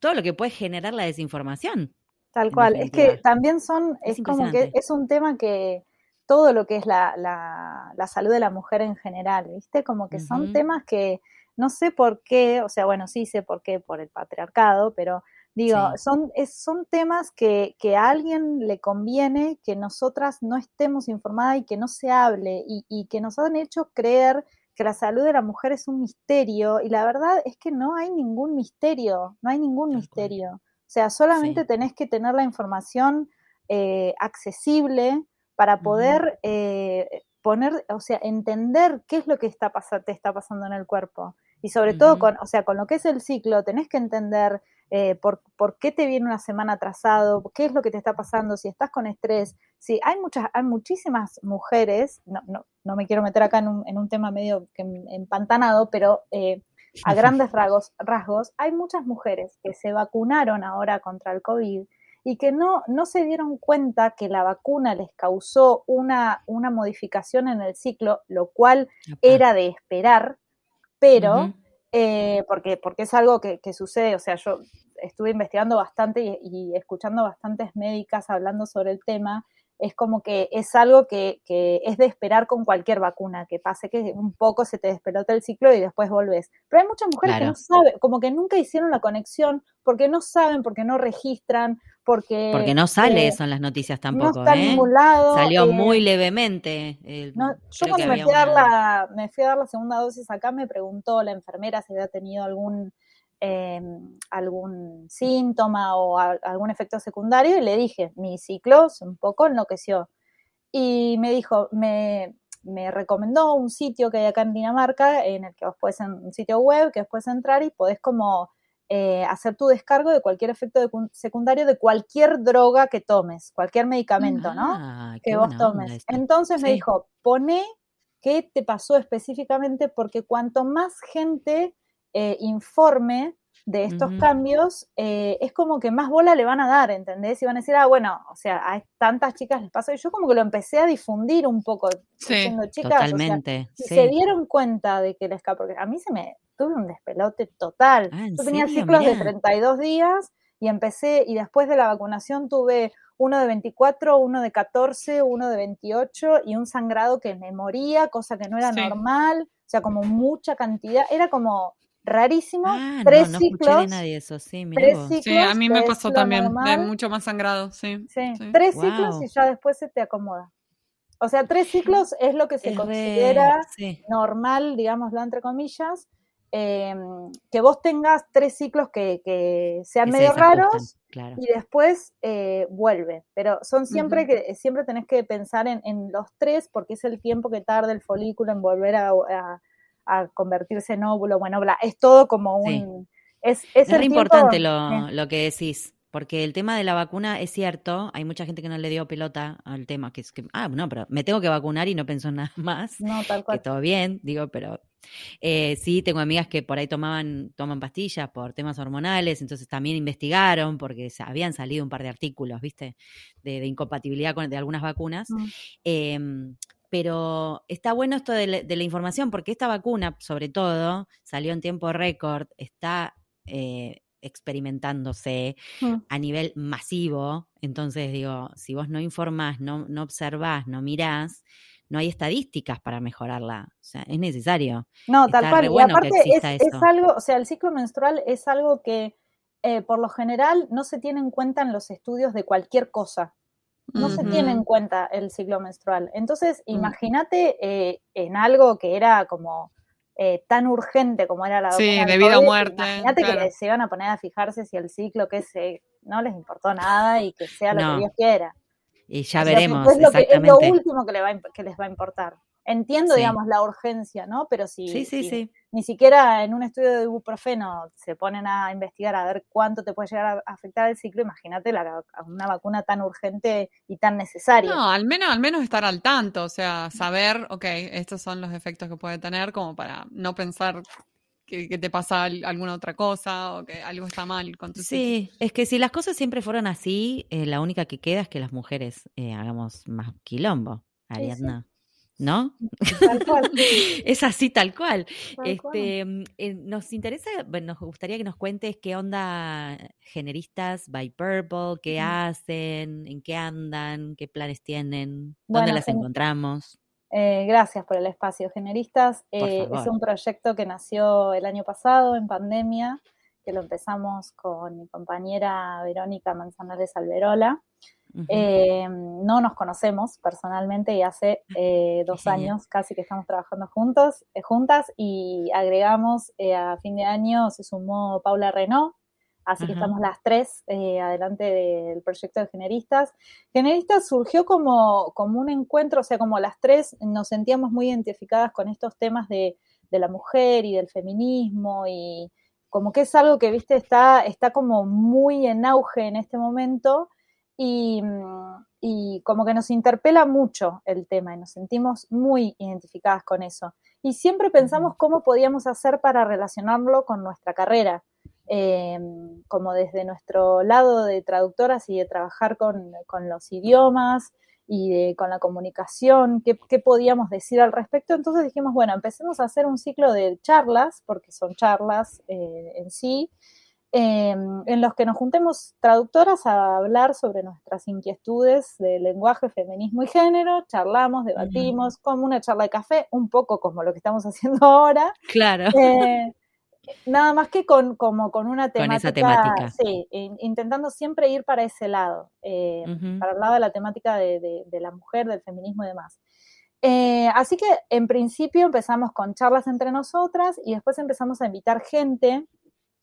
todo lo que puede generar la desinformación. Tal cual. Es que también son, es, como que es un tema que todo lo que es la, la, salud de la mujer en general, ¿viste? Como que son temas que no sé por qué, o sea, bueno, sí sé por qué, por el patriarcado, pero digo, son, son temas que, que, a alguien le conviene que nosotras no estemos informadas y que no se hable y, y que nos han hecho creer que la salud de la mujer es un misterio y la verdad es que no hay ningún misterio, no hay ningún misterio. O sea, solamente tenés que tener la información eh, accesible para poder eh, poner, o sea, entender qué es lo que está te está pasando en el cuerpo. Y sobre todo, con, o sea, con lo que es el ciclo, tenés que entender eh, por, por, qué te viene una semana atrasado, qué es lo que te está pasando, si estás con estrés. Sí, hay muchas, hay muchísimas mujeres, no, no, no me quiero meter acá en un, en un tema medio que empantanado, pero eh, a grandes rasgos, rasgos, hay muchas mujeres que se vacunaron ahora contra el COVID y que no, no se dieron cuenta que la vacuna les causó una, una modificación en el ciclo, lo cual era de esperar, pero, eh, porque, porque es algo que, sucede, o sea, yo estuve investigando bastante y, escuchando bastantes médicas hablando sobre el tema, es como que es algo que, que, es de esperar con cualquier vacuna, que pase que un poco se te despelota el ciclo y después volvés. Pero hay muchas mujeres que no saben, como que nunca hicieron la conexión, porque no saben, porque no registran, porque... Porque no sale eh, eso en las noticias tampoco, no está ¿eh? Salió eh, muy levemente. yo cuando me fui, a dar la, me fui a dar la segunda dosis acá, me preguntó la enfermera si había tenido algún Em, algún síntoma o algún efecto secundario y le dije, mi ciclo un poco enloqueció. Y me dijo, me, me, recomendó un sitio que hay acá en Dinamarca, en el que vos puedes, en un sitio web, que puedes entrar y podés como eh, hacer tu descargo de cualquier efecto secundario de cualquier droga que tomes, cualquier medicamento, ¿no? Ah, que vos tomes. Entonces me dijo, pone qué te pasó específicamente, porque cuanto más gente eh, informe de estos cambios, eh, es como que más bola le van a dar, ¿entendés? Y van a decir, ah, bueno, o sea, a tantas chicas les pasó. Y yo como que lo empecé a difundir un poco, diciendo, chicas, totalmente, si se dieron cuenta de que les porque a mí se me, tuve un despelote total. Ah, yo tenía ciclos de 32 días y empecé, y después de la vacunación tuve uno de 24, uno de 14, uno de 28 y un sangrado que me moría, cosa que no era normal, o sea, como mucha cantidad, era como rarísimo. Ah, tres no, no ciclos. de nadie eso, sí, Sí, a mí me pasó también, de mucho más sangrado, sí. Sí, tres ciclos y ya después se te acomoda. O sea, tres ciclos es lo que se considera normal, digámoslo entre comillas, em, que vos tengas tres ciclos que, que sean medio raros y después eh, vuelve. Pero son siempre que siempre tenés que pensar en, en, los tres porque es el tiempo que tarda el folículo en volver a a convertirse en óvulo, bueno, bla, es todo como un... Es, es, importante lo, que decís, porque el tema de la vacuna es cierto, hay mucha gente que no le dio pelota al tema, que es que, ah, no, pero me tengo que vacunar y no pensó en nada más. No, tal cual. Que todo bien, digo, pero eh, sí, tengo amigas que por ahí tomaban, toman pastillas por temas hormonales, entonces también investigaron porque habían salido un par de artículos, ¿viste? De, incompatibilidad con, de algunas vacunas. Mm. Em, pero está bueno esto de la, información porque esta vacuna, sobre todo, salió en tiempo récord, está eh, experimentándose mm. a nivel masivo. Entonces, digo, si vos no informás, no, no observás, no mirás, no hay estadísticas para mejorarla. O sea, es necesario. No, tal cual. y aparte es, es, algo, o sea, el ciclo menstrual es algo que eh, por lo general no se tiene en cuenta en los estudios de cualquier cosa. No se tiene en cuenta el ciclo menstrual. Entonces, mm. imagínate eh, en algo que era como eh, tan urgente como era la Sí, de vida o muerte. Imagínate que se iban a poner a fijarse si el ciclo que se no les importó nada y que sea lo que Dios quiera. Y ya veremos. Es lo, exactamente. es lo último que, que les va a importar. Entiendo, digamos, la urgencia, ¿no? Pero si, ni siquiera en un estudio de ibuprofeno se ponen a investigar a ver cuánto te puede llegar a afectar el ciclo, imagínate una vacuna tan urgente y tan necesaria. No, al menos, al menos estar al tanto, o sea, saber, ok, estos son los efectos que puede tener, como para no pensar que, te pasa alguna otra cosa o que algo está mal con tu Sí, es que si las cosas siempre fueron así, eh, la única que queda es que las mujeres eh, hagamos más quilombo, Ariadna. ¿No? es así tal cual. este, mm, eh, Nos interesa, nos gustaría que nos cuentes qué onda generistas by Purple, qué hacen, en qué andan, qué planes tienen, dónde las encontramos. Eh, gracias por el espacio. Generistas eh, es un proyecto que nació el año pasado en pandemia, que lo empezamos con mi compañera Verónica Manzanares Alberola. Eh, no nos conocemos personalmente y hace eh, dos años casi que estamos trabajando juntos, eh, juntas y agregamos a fin de año se sumó Paula Renault, así que estamos las tres adelante del proyecto de Generistas. Generistas surgió como, como un encuentro, o sea, como las tres nos sentíamos muy identificadas con estos temas de, de la mujer y del feminismo y como que es algo que, viste, está, está como muy en auge en este momento Mm, y, como que nos interpela mucho el tema y nos sentimos muy identificadas con eso. Y siempre pensamos cómo podíamos hacer para relacionarlo con nuestra carrera, em, como desde nuestro lado de traductoras y de trabajar con, los idiomas y con la comunicación, qué, qué, podíamos decir al respecto. Entonces dijimos, bueno, empecemos a hacer un ciclo de charlas, porque son charlas eh, en sí, Em, en los que nos juntemos traductoras a hablar sobre nuestras inquietudes de lenguaje, feminismo y género, charlamos, debatimos, como una charla de café, un poco como lo que estamos haciendo ahora. Claro. Eh, nada más que con, como con una temática. Sí, intentando siempre ir para ese lado, eh, para el lado de la temática de, la mujer, del feminismo y demás. Eh, así que en principio empezamos con charlas entre nosotras y después empezamos a invitar gente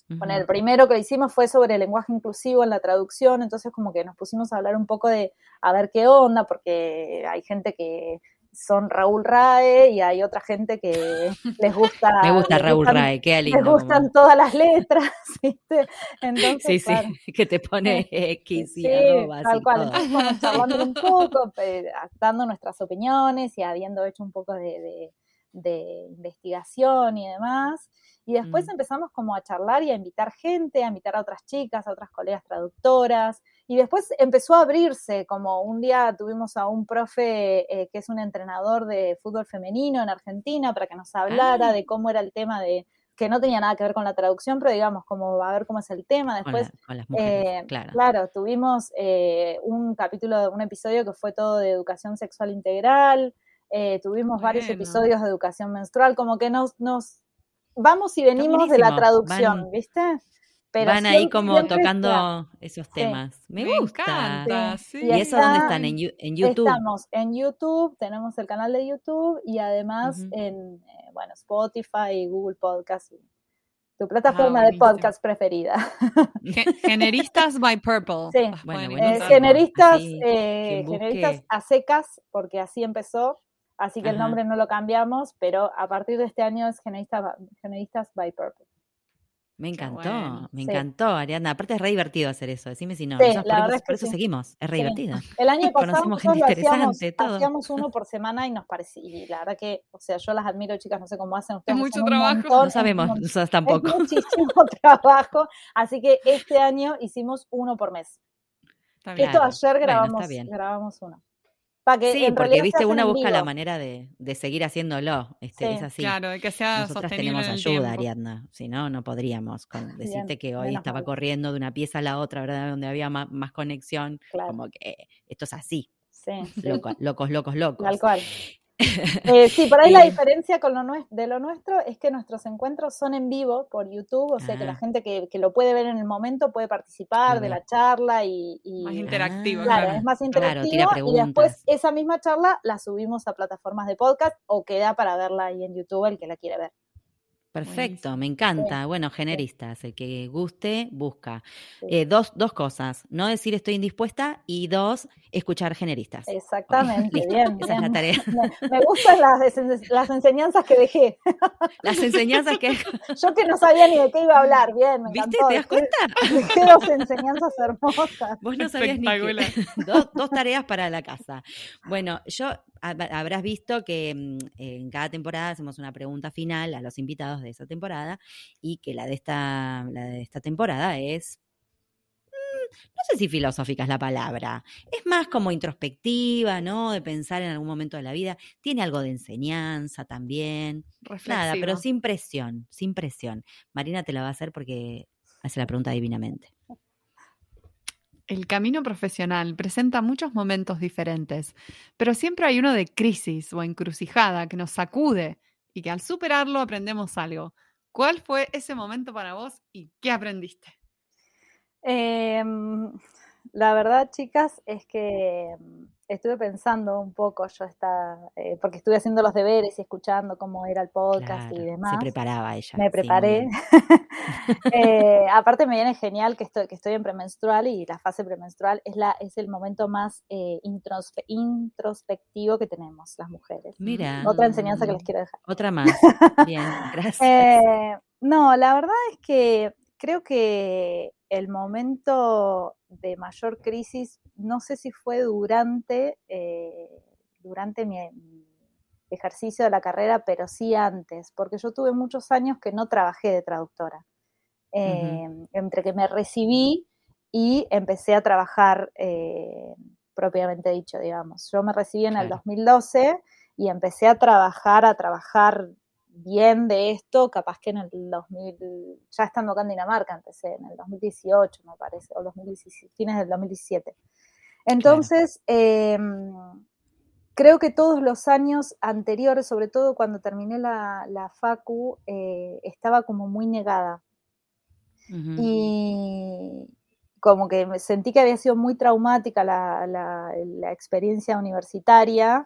bueno, el primero que hicimos fue sobre el lenguaje inclusivo en la traducción, entonces como que nos pusimos a hablar un poco de a ver qué onda, porque hay gente que son Raúl Rae y hay otra gente que les gusta. Me gusta Raúl Rae, qué lindo. Les gustan todas las letras, ¿viste? Entonces, sí, sí, que te pone X y sí, Tal cual, entonces charlando un poco, dando nuestras opiniones y habiendo hecho un poco de, de investigación y demás. Y después mm. empezamos como a charlar y a invitar gente, a invitar a otras chicas, a otras colegas traductoras. Y después empezó a abrirse, como un día tuvimos a un profe eh, que es un entrenador de fútbol femenino en Argentina para que nos hablara ah. de cómo era el tema de que no tenía nada que ver con la traducción, pero digamos, como a ver cómo es el tema. Después, eh, claro. tuvimos eh, un capítulo, un episodio que fue todo de educación sexual integral. Tuvimos varios episodios de educación menstrual, como que nos, nos vamos y venimos de la traducción, ¿viste? Pero van ahí como tocando esos temas. Me, gusta. ¿Y eso dónde están? ¿En, YouTube? Estamos en YouTube, tenemos el canal de YouTube y además en eh, bueno, Spotify y Google Podcast. Tu plataforma de podcast preferida. Generistas by Purple. Sí, bueno, eh, generistas, eh, generistas a secas, porque así empezó Así que el nombre no lo cambiamos, pero a partir de este año es Generistas, by Purpose. Me encantó, me encantó, Ariana. Aparte es re divertido hacer eso. Decime si no. por, eso, seguimos. Es re divertido. El año pasado hacíamos, hacíamos, uno por semana y nos parecía. Y la verdad que, o sea, yo las admiro, chicas, no sé cómo hacen ustedes. Es mucho trabajo. no sabemos, nosotros tampoco. Es muchísimo trabajo. Así que este año hicimos uno por mes. Esto ayer grabamos, grabamos uno sí, porque viste, una busca la manera de, seguir haciéndolo. Este, Es así. Claro, que sea Nosotras tenemos ayuda, Ariadna. Si no, no podríamos. Con, decirte que hoy estaba corriendo de una pieza a la otra, ¿verdad? Donde había más, conexión. Como que esto es así. Sí. locos, locos, locos. Tal cual. Eh, sí, por ahí la diferencia con lo de lo nuestro es que nuestros encuentros son en vivo por YouTube, o sea que la ah. gente que, lo puede ver en el momento puede participar de la charla y... más interactivo. claro, es más interactivo y después esa misma charla la subimos a plataformas de podcast o queda para verla ahí en YouTube el que la quiere ver. Perfecto, me encanta. Bueno, generistas, el que guste, busca. Eh, dos, dos cosas, no decir estoy indispuesta y dos, escuchar generistas. Exactamente, bien, Esa es la tarea. Me, gustan las, las, enseñanzas que dejé. Las enseñanzas que... Yo que no sabía ni de qué iba a hablar, bien, me ¿Viste? ¿Te das cuenta? Dejé dos enseñanzas hermosas. Vos no sabías ni dos, dos tareas para la casa. Bueno, yo habrás visto que mm, en cada temporada hacemos una pregunta final a los invitados de esa temporada y que la de esta, la de esta temporada es mm, no sé si filosófica es la palabra, es más como introspectiva, ¿no? De pensar en algún momento de la vida. Tiene algo de enseñanza también. Nada, pero sin presión, sin presión. Marina te la va a hacer porque hace la pregunta divinamente. El camino profesional presenta muchos momentos diferentes, pero siempre hay uno de crisis o encrucijada que nos sacude y que al superarlo aprendemos algo. ¿Cuál fue ese momento para vos y qué aprendiste? Em, la verdad, chicas, es que estuve pensando un poco, yo está, eh, porque estuve haciendo los deberes y escuchando cómo era el podcast y demás. Se preparaba ella. Me preparé. Eh, aparte me viene genial que estoy, que estoy en premenstrual y la fase premenstrual es, la, es el momento más eh, introspectivo que tenemos las mujeres. Mira. Otra enseñanza que les quiero dejar. Otra más. Bien, gracias. no, la verdad es que creo que el momento de mayor crisis, no sé si fue durante, eh, durante mi, ejercicio de la carrera, pero sí antes, porque yo tuve muchos años que no trabajé de traductora. Em, entre que me recibí y empecé a trabajar eh, propiamente dicho, digamos. Yo me recibí en el 2012 y empecé a trabajar, a trabajar bien de esto, capaz que en el 2000, ya estando acá en Dinamarca, empecé en el 2018, me parece, o 2017, fines del 2017. Entonces, em, creo que todos los años anteriores, sobre todo cuando terminé la, la FACU, eh, estaba como muy negada. Y como que me sentí que había sido muy traumática la, la, experiencia universitaria.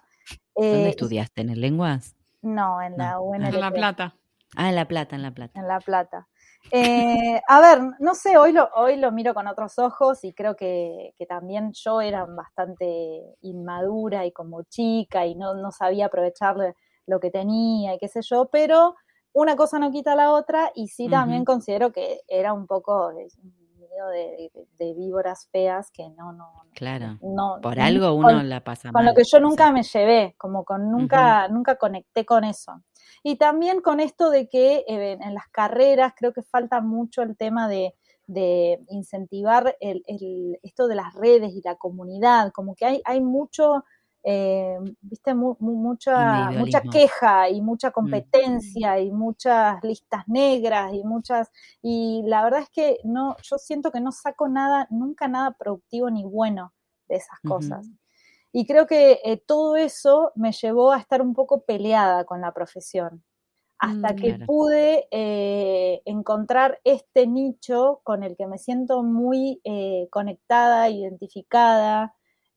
¿Dónde eh, estudiaste? ¿En lenguas? No, en la UNLP. En La Plata. Ah, en La Plata, en La Plata. En La Plata. Eh, a ver, no sé, hoy lo, hoy lo miro con otros ojos y creo que, también yo era bastante inmadura y como chica y no, no sabía aprovechar lo que tenía y qué sé yo, pero una cosa no quita la otra y sí también considero que era un poco de, víboras feas que no, no. Claro. No, Por algo uno la pasa Con lo que yo nunca me llevé, como con nunca, nunca conecté con eso. Y también con esto de que eh, en las carreras creo que falta mucho el tema de, incentivar el, esto de las redes y la comunidad, como que hay, hay mucho eh, viste, mucha, mucha queja y mucha mm. competencia y muchas listas negras y muchas, y la verdad es que no, yo siento que no saco nada, nunca nada productivo ni bueno de esas cosas. Y creo que eh, todo eso me llevó a estar un poco peleada con la profesión, hasta mm, que pude eh, encontrar este nicho con el que me siento muy conectada, identificada,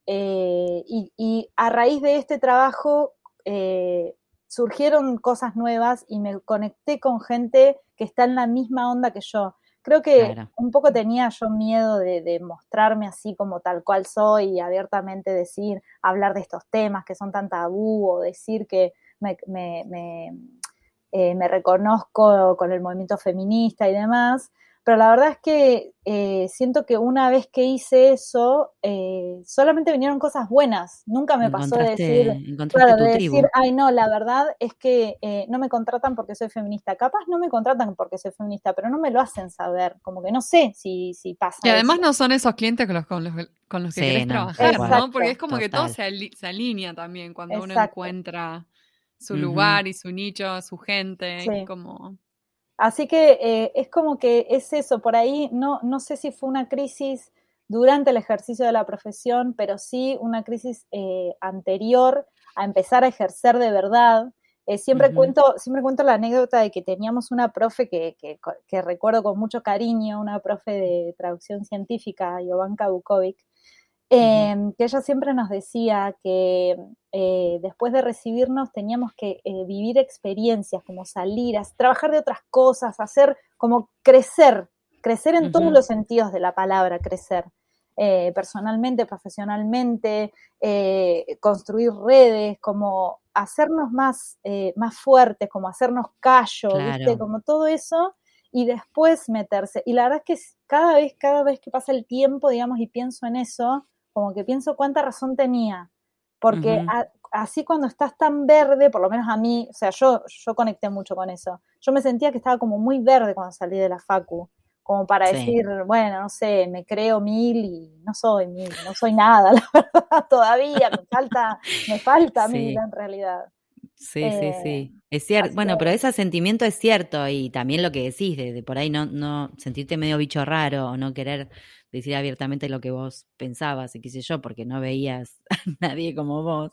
eh, y, a raíz de este trabajo eh, surgieron cosas nuevas y me conecté con gente que está en la misma onda que yo. Creo que un poco tenía yo miedo de, mostrarme así como tal cual soy y abiertamente decir, hablar de estos temas que son tan tabú o decir que me, eh, me reconozco con el movimiento feminista y demás pero la verdad es que eh, siento que una vez que hice eso, eh, solamente vinieron cosas buenas. Nunca me pasó de decir, claro, de decir, ay no, la verdad es que eh, no me contratan porque soy feminista. Capaz no me contratan porque soy feminista, pero no me lo hacen saber. Como que no sé si, si pasa. Y además no son esos clientes con los, con los, con los que querés trabajar, ¿no? Porque es como que todo se, alinea también cuando uno encuentra su lugar y su nicho, su gente, como Así que eh, es como que es eso, por ahí no, no sé si fue una crisis durante el ejercicio de la profesión, pero sí una crisis eh, anterior a empezar a ejercer de verdad. Eh, siempre, cuento, siempre cuento la anécdota de que teníamos una profe que, que, recuerdo con mucho cariño, una profe de traducción científica, Jovanka Bukovic, em, que ella siempre nos decía que eh, después de recibirnos teníamos que eh, vivir experiencias, como salir, a trabajar de otras cosas, hacer como crecer, crecer en todos los sentidos de la palabra, crecer. personalmente, profesionalmente, construir redes, como hacernos más, eh, más fuertes, como hacernos callo, ¿viste? Como todo eso, y después meterse. Y la verdad es que cada vez, cada vez que pasa el tiempo, digamos, y pienso en eso, como que pienso cuánta razón tenía. Porque así cuando estás tan verde, por lo menos a mí, o sea, yo, yo conecté mucho con eso. Yo me sentía que estaba como muy verde cuando salí de la facu como para decir, bueno, no sé, me creo mil y no soy mil, no soy nada, la verdad, todavía me falta, me falta mil en realidad. Sí, sí, sí. Eh, es cierto. Bueno, pero ese sentimiento es cierto y también lo que decís, de, por ahí no, no sentirte medio bicho raro o no querer decir abiertamente lo que vos pensabas y qué sé yo, porque no veías a nadie como vos.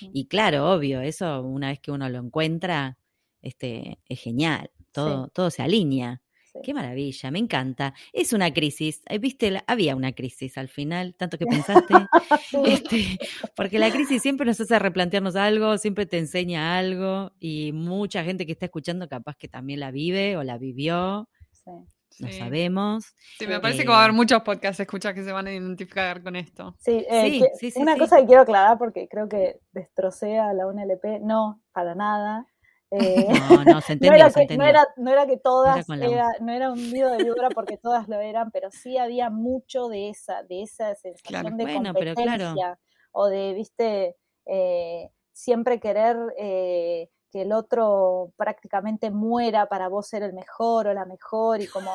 Y claro, obvio, eso una vez que uno lo encuentra, este, es genial, todo, todo se alinea. Qué maravilla, me encanta. Es una crisis, eh, viste, había una crisis al final, tanto que pensaste, este, porque la crisis siempre nos hace replantearnos algo, siempre te enseña algo y mucha gente que está escuchando capaz que también la vive o la vivió. Sí. No sabemos. Sí, me parece que va a haber eh, muchos podcasts escuchas que se van a identificar con esto. Sí, eh, sí, una cosa que quiero aclarar porque creo que destrocé a la UNLP, no, para nada. Eh, no, no, se entendió, no, era se que, no, era, no, era, que, todas, era, no era un nido de víbora porque todas lo eran, pero sí había mucho de esa, de esa sensación de competencia o de, viste, eh, siempre querer eh, que el otro prácticamente muera para vos ser el mejor o la mejor y como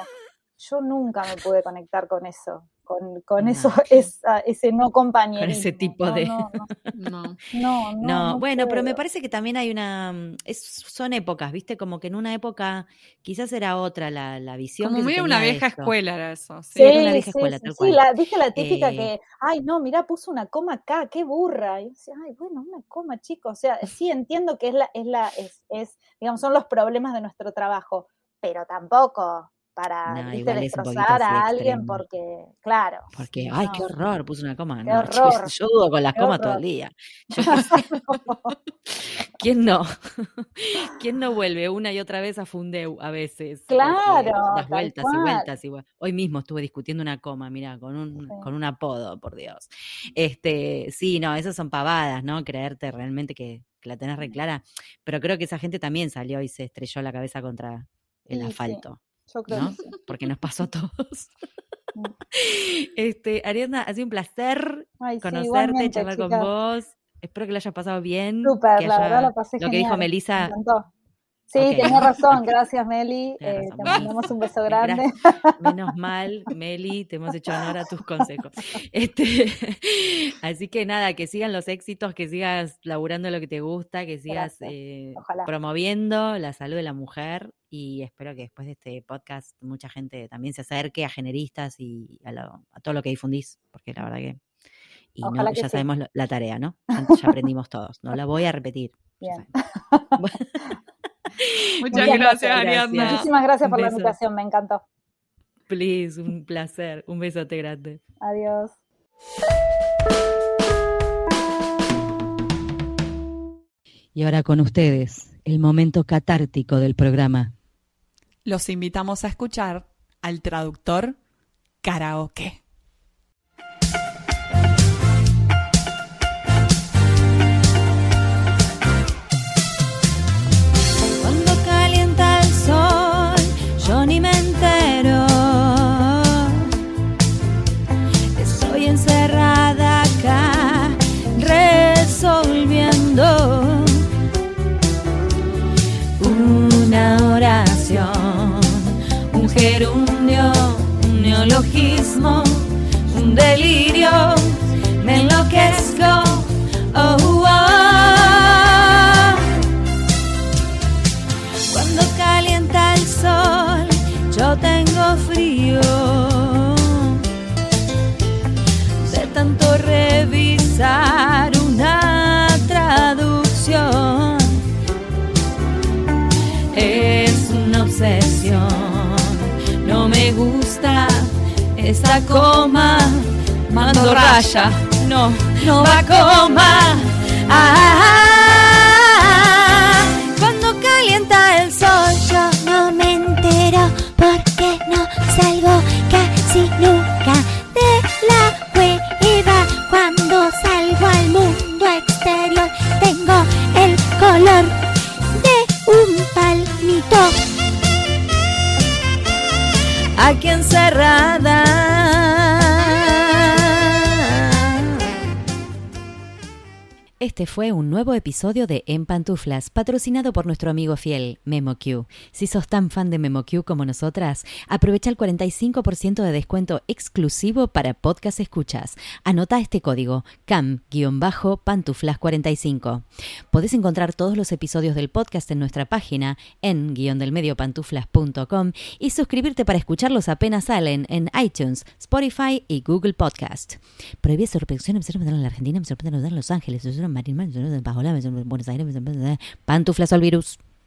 yo nunca me pude conectar con eso con, con eso, ese no compañero. Con ese tipo de... No, no, no. bueno, pero me parece que también hay una... Mm, son épocas, ¿viste? Como que en una época quizás era otra la, la visión. Como muy una vieja escuela era eso. Sí, una vieja escuela, tal cual. la, viste la típica eh que, ay, no, mira, puso una coma acá, qué burra. Y yo decía, ay, bueno, una coma, chicos. O sea, sí entiendo que es la, es la, es, es, digamos, son los problemas de nuestro trabajo, pero tampoco para destrozar a alguien porque, claro. Porque, ay, qué horror, puso una coma. no, Yo, dudo con las comas todo el día. ¿Quién no? ¿Quién no vuelve una y otra vez a Fundeu a veces? Claro. Das vueltas y vueltas. Y Hoy mismo estuve discutiendo una coma, mira, con un, con un apodo, por Dios. Este, sí, no, esas son pavadas, ¿no? Creerte realmente que, la tenés reclara. Pero creo que esa gente también salió y se estrelló la cabeza contra el asfalto. Yo creo ¿no? Porque nos pasó a todos. Mm. este, Ariadna, ha sido un placer conocerte, charlar con vos. Espero que lo hayas pasado bien. Súper, la verdad lo pasé Lo que dijo Melissa. Sí, okay. razón, gracias Meli, eh, te mandamos un beso grande. Menos mal, Meli, te hemos hecho honor a tus consejos. Este, así que nada, que sigan los éxitos, que sigas laburando lo que te gusta, que sigas eh, promoviendo la salud de la mujer y espero que después de este podcast mucha gente también se acerque a generistas y a, todo lo que difundís, porque la verdad que... Y ya sabemos la tarea, ¿no? Ya, aprendimos todos, no la voy a repetir. Bien. Muchas, gracias, Ariadna. Muchísimas gracias por la invitación, me encantó. Please, un placer. Un besote grande. Adiós. Y ahora con ustedes, el momento catártico del programa. Los invitamos a escuchar al traductor karaoke. Un neologismo, un delirio, me enloquezco. Esa coma, mando raya, no, no va coma. Ah, ah, ah, Este fue un nuevo episodio de En Pantuflas, patrocinado por nuestro amigo fiel, MemoQ. Si sos tan fan de MemoQ como nosotras, aprovecha el 45% de descuento exclusivo para podcast escuchas. Anota este código, CAM-pantuflas45. Podés encontrar todos los episodios del podcast en nuestra página en guiondelmediopantuflas.com y suscribirte para escucharlos apenas salen en iTunes, Spotify y Google Podcast. Prohibí sorpresión en la Argentina, me en Los Ángeles, Marín, Buenos Aires, Pantuflas al virus.